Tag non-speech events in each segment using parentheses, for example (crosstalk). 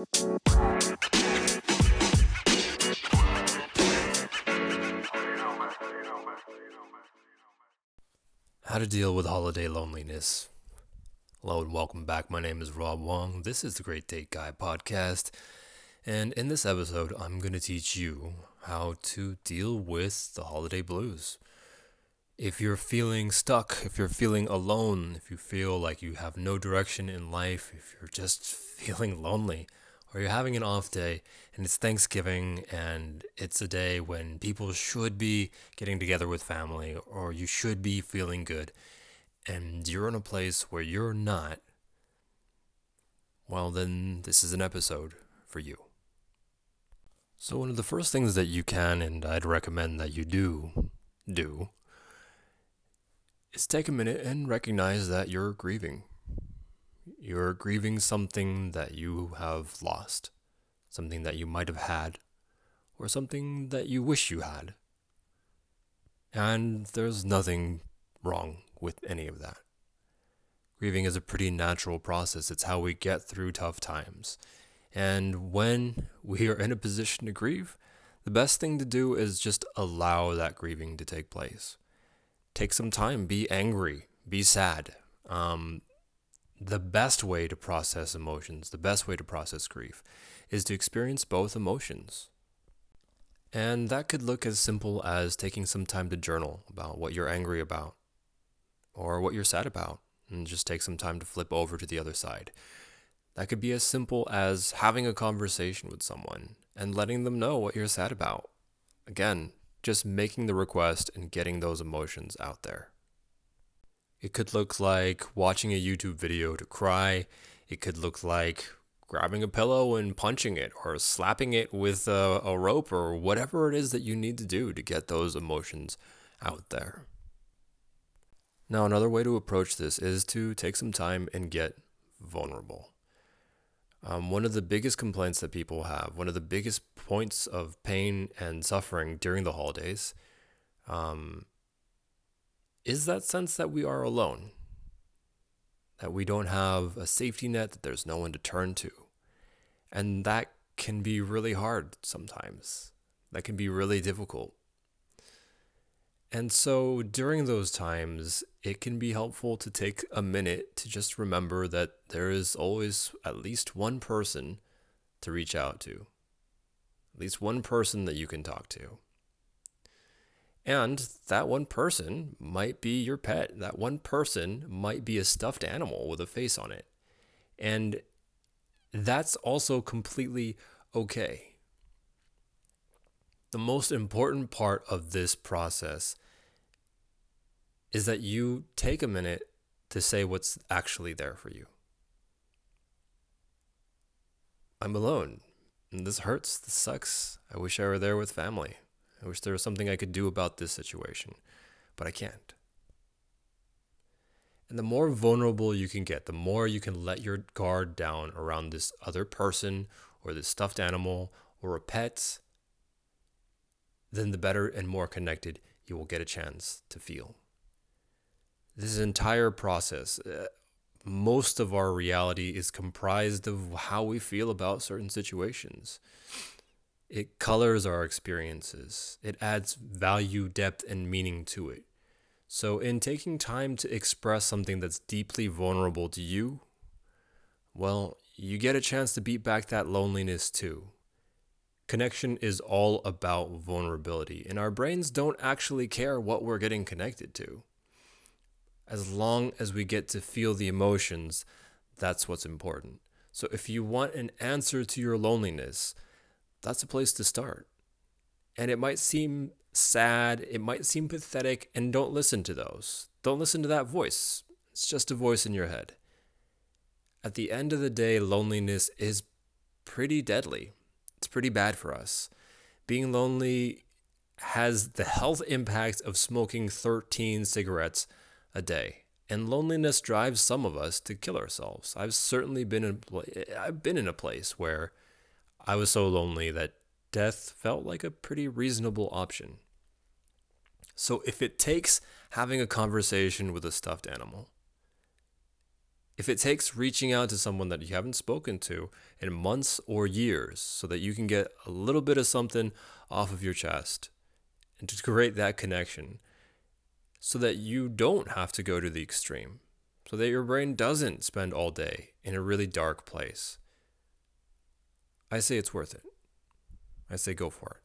How to deal with holiday loneliness. Hello and welcome back. My name is Rob Wong. This is the Great Date Guy podcast. And in this episode, I'm going to teach you how to deal with the holiday blues. If you're feeling stuck, if you're feeling alone, if you feel like you have no direction in life, if you're just (laughs) feeling lonely, or you're having an off day and it's Thanksgiving and it's a day when people should be getting together with family or you should be feeling good and you're in a place where you're not, well, then this is an episode for you. So, one of the first things that you can, and I'd recommend that you do, do, is take a minute and recognize that you're grieving. You're grieving something that you have lost, something that you might have had, or something that you wish you had. And there's nothing wrong with any of that. Grieving is a pretty natural process. It's how we get through tough times. And when we are in a position to grieve, the best thing to do is just allow that grieving to take place. Take some time, be angry, be sad. Um, the best way to process emotions, the best way to process grief, is to experience both emotions. And that could look as simple as taking some time to journal about what you're angry about or what you're sad about, and just take some time to flip over to the other side. That could be as simple as having a conversation with someone and letting them know what you're sad about. Again, just making the request and getting those emotions out there. It could look like watching a YouTube video to cry. It could look like grabbing a pillow and punching it or slapping it with a, a, rope or whatever it is that you need to do to get those emotions out there. Now, another way to approach this is to take some time and get vulnerable. Um, one of the biggest complaints that people have, one of the biggest points of pain and suffering during the holidays, um, is that sense that we are alone, that we don't have a safety net, that there's no one to turn to. And that can be really hard sometimes. That can be really difficult. And so during those times, it can be helpful to take a minute to just remember that there is always at least one person to reach out to, at least one person that you can talk to. And that one person might be your pet. That one person might be a stuffed animal with a face on it. And that's also completely okay. The most important part of this process is that you take a minute to say what's actually there for you. I'm alone. And this hurts. This sucks. I wish I were there with family. I wish there was something I could do about this situation, but I can't. And the more vulnerable you can get, the more you can let your guard down around this other person or this stuffed animal or a pet, then the better and more connected you will get a chance to feel. This entire process, uh, most of our reality is comprised of how we feel about certain situations. It colors our experiences. It adds value, depth, and meaning to it. So, in taking time to express something that's deeply vulnerable to you, well, you get a chance to beat back that loneliness too. Connection is all about vulnerability, and our brains don't actually care what we're getting connected to. As long as we get to feel the emotions, that's what's important. So, if you want an answer to your loneliness, that's a place to start. And it might seem sad, it might seem pathetic, and don't listen to those. Don't listen to that voice. It's just a voice in your head. At the end of the day, loneliness is pretty deadly. It's pretty bad for us. Being lonely has the health impact of smoking 13 cigarettes a day. And loneliness drives some of us to kill ourselves. I've certainly been in I've been in a place where I was so lonely that death felt like a pretty reasonable option. So if it takes having a conversation with a stuffed animal, If it takes reaching out to someone that you haven't spoken to in months or years so that you can get a little bit of something off of your chest and to create that connection so that you don't have to go to the extreme, so that your brain doesn't spend all day in a really dark place, I say it's worth it. I say go for it.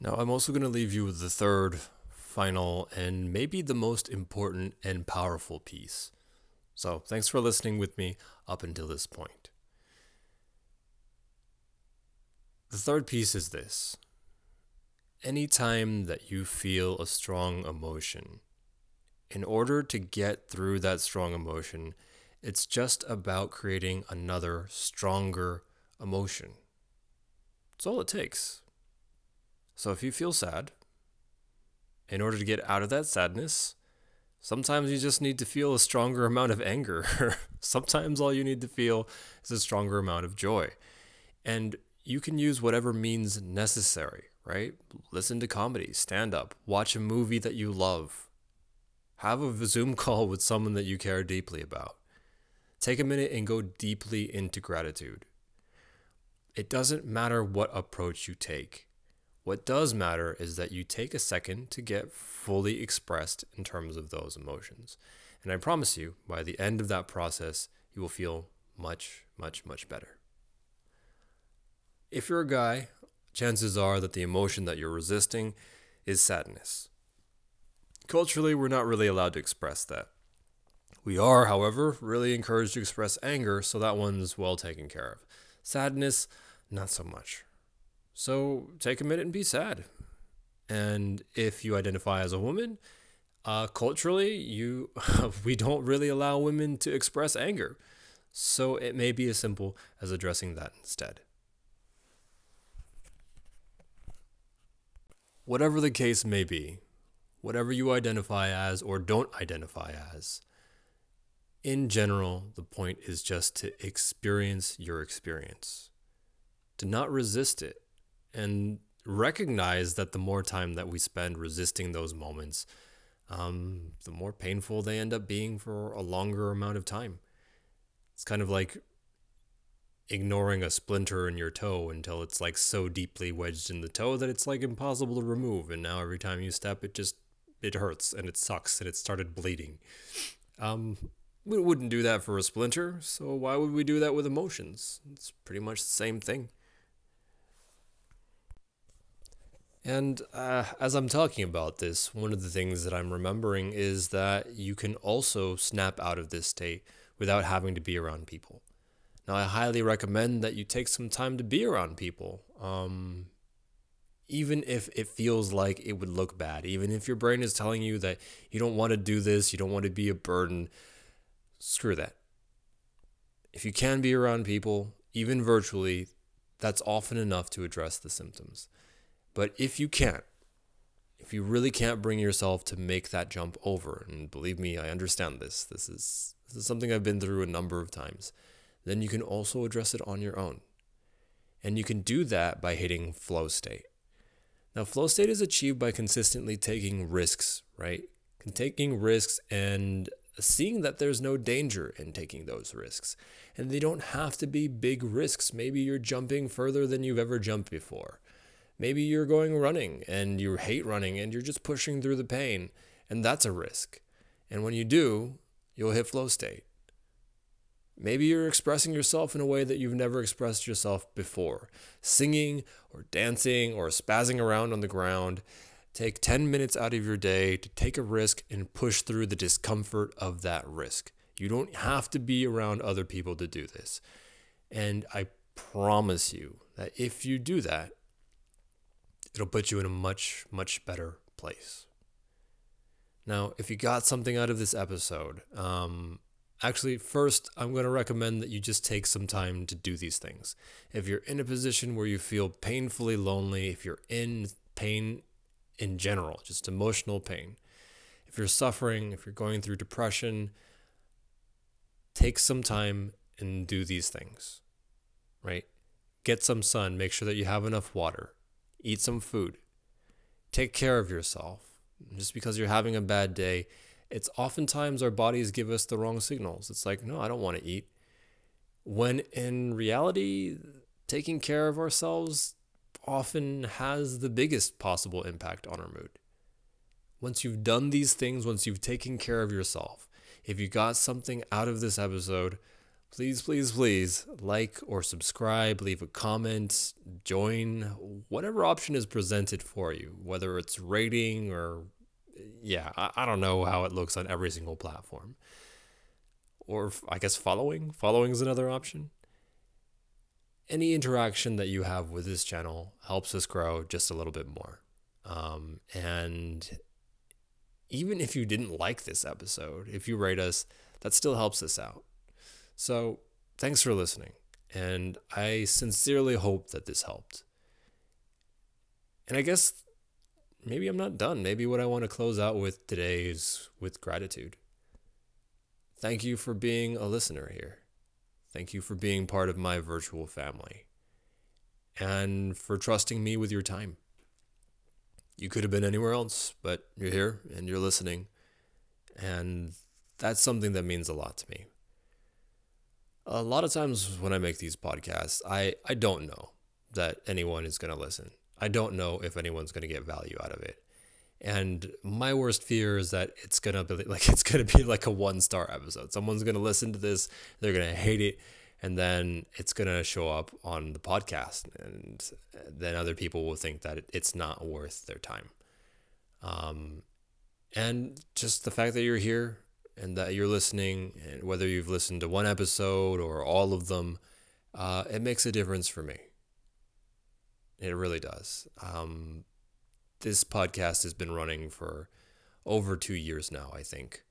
Now, I'm also going to leave you with the third final, and maybe the most important and powerful piece. So, thanks for listening with me up until this point. The third piece is this anytime that you feel a strong emotion, in order to get through that strong emotion, it's just about creating another, stronger emotion. That's all it takes. So if you feel sad, in order to get out of that sadness, sometimes you just need to feel a stronger amount of anger. (laughs) sometimes all you need to feel is a stronger amount of joy. And you can use whatever means necessary, right? Listen to comedy, stand up, watch a movie that you love, have a Zoom (laughs) call with someone that you care deeply about. Take a minute and go deeply into gratitude. It doesn't matter what approach you take. What does matter is that you take a second to get fully expressed in terms of those emotions. And I promise you, by the end of that process, you will feel much, much, much better. If you're a guy, chances are that the emotion that you're resisting is sadness. Culturally, we're not really allowed to express that. We are, however, really encouraged to express anger, so that one's well taken care of. Sadness, not so much. So take a minute and be sad. And if you identify as a woman, uh, culturally, you (laughs) we don't really allow women to express anger. So it may be as simple as addressing that instead. Whatever the case may be, whatever you identify as or don't identify as, in general, the point is just to experience your experience, to not resist it, and recognize that the more time that we spend resisting those moments, um, the more painful they end up being for a longer amount of time. It's kind of like ignoring a splinter in your toe until it's like so deeply wedged in the toe that it's like impossible to remove. And now every time you step, it just it hurts and it sucks and it started bleeding. Um, we wouldn't do that for a splinter, so why would we do that with emotions? It's pretty much the same thing. And uh, as I'm talking about this, one of the things that I'm remembering is that you can also snap out of this state without having to be around people. Now, I highly recommend that you take some time to be around people, um, even if it feels like it would look bad, even if your brain is telling you that you don't want to do this, you don't want to be a burden screw that. If you can be around people, even virtually, that's often enough to address the symptoms. But if you can't, if you really can't bring yourself to make that jump over, and believe me, I understand this. This is this is something I've been through a number of times. Then you can also address it on your own. And you can do that by hitting flow state. Now, flow state is achieved by consistently taking risks, right? Taking risks and seeing that there's no danger in taking those risks. And they don't have to be big risks. Maybe you're jumping further than you've ever jumped before. Maybe you're going running and you hate running and you're just pushing through the pain, and that's a risk. And when you do, you'll hit flow state. Maybe you're expressing yourself in a way that you've never expressed yourself before, singing or dancing or spazzing around on the ground. Take 10 minutes out of your day to take a risk and push through the discomfort of that risk. You don't have to be around other people to do this. And I promise you that if you do that, it'll put you in a much, much better place. Now, if you got something out of this episode, um, actually, first, I'm going to recommend that you just take some time to do these things. If you're in a position where you feel painfully lonely, if you're in pain in general, just emotional pain. If you're suffering, if you're going through depression, take some time and do these things, right? Get some sun, make sure that you have enough water, eat some food, take care of yourself, Just because you're having a bad day, it's oftentimes our bodies give us the wrong signals. It's like, no, I don't want to eat. When in reality, taking care of ourselves often has the biggest possible impact on our mood. Once you've done these things, once you've taken care of yourself, if you got something out of this episode, please, please, please like or subscribe, leave a comment, join, whatever option is presented for you, whether it's rating or, yeah, I, I don't know how it looks on every single platform. Or I guess following. Following is another option. Any interaction that you have with this channel helps us grow just a little bit more. Um, and even if you didn't like this episode, if you rate us, that still helps us out. So, thanks for listening, and I sincerely hope that this helped. And I guess maybe I'm not done. Maybe what I want to close out with today is with gratitude. Thank you for being a listener here. Thank you for being part of my virtual family and for trusting me with your time. You could have been anywhere else, but you're here and you're listening. And that's something that means a lot to me a lot of times when I make these podcasts, I, I don't know that anyone is going to listen. I don't know if anyone's going to get value out of it. And my worst fear is that it's to be like (laughs) it's to be like a one star episode. Someone's to listen to this, they're to hate it, and then it's to show up on the podcast and then other people will think that it's not worth their time. Um and just the fact that you're here and that you're listening, and whether you've listened to one episode or all of them, uh, it makes a difference for me. It really does. Um, this podcast has been running for over two years now, I think.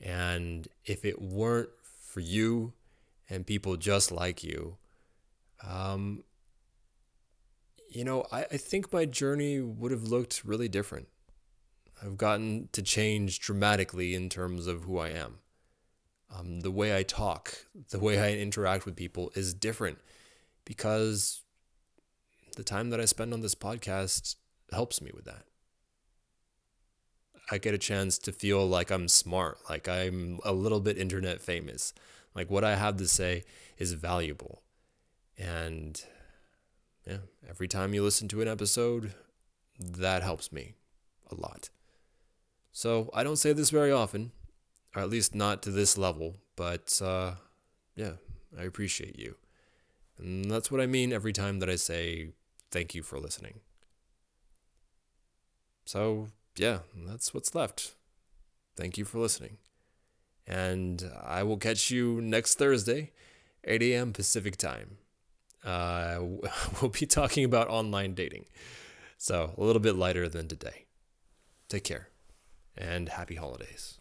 And if it weren't for you and people just like you, um, you know, I, I think my journey would have looked really different. I've gotten to change dramatically in terms of who I am. Um, the way I talk, the way I interact with people is different because the time that I spend on this podcast helps me with that. I get a chance to feel like I'm smart, like I'm a little bit internet famous, like what I have to say is valuable. And yeah, every time you listen to an episode, that helps me a lot. So I don't say this very often, or at least not to this level, but uh, yeah, I appreciate you. And that's what I mean every time that I say thank you for listening. So, yeah, that's what's left. Thank you for listening. And I will catch you next Thursday, 8 a.m. Pacific time. Uh, (laughs) we'll be talking about online dating. So, a little bit lighter than today. Take care and happy holidays.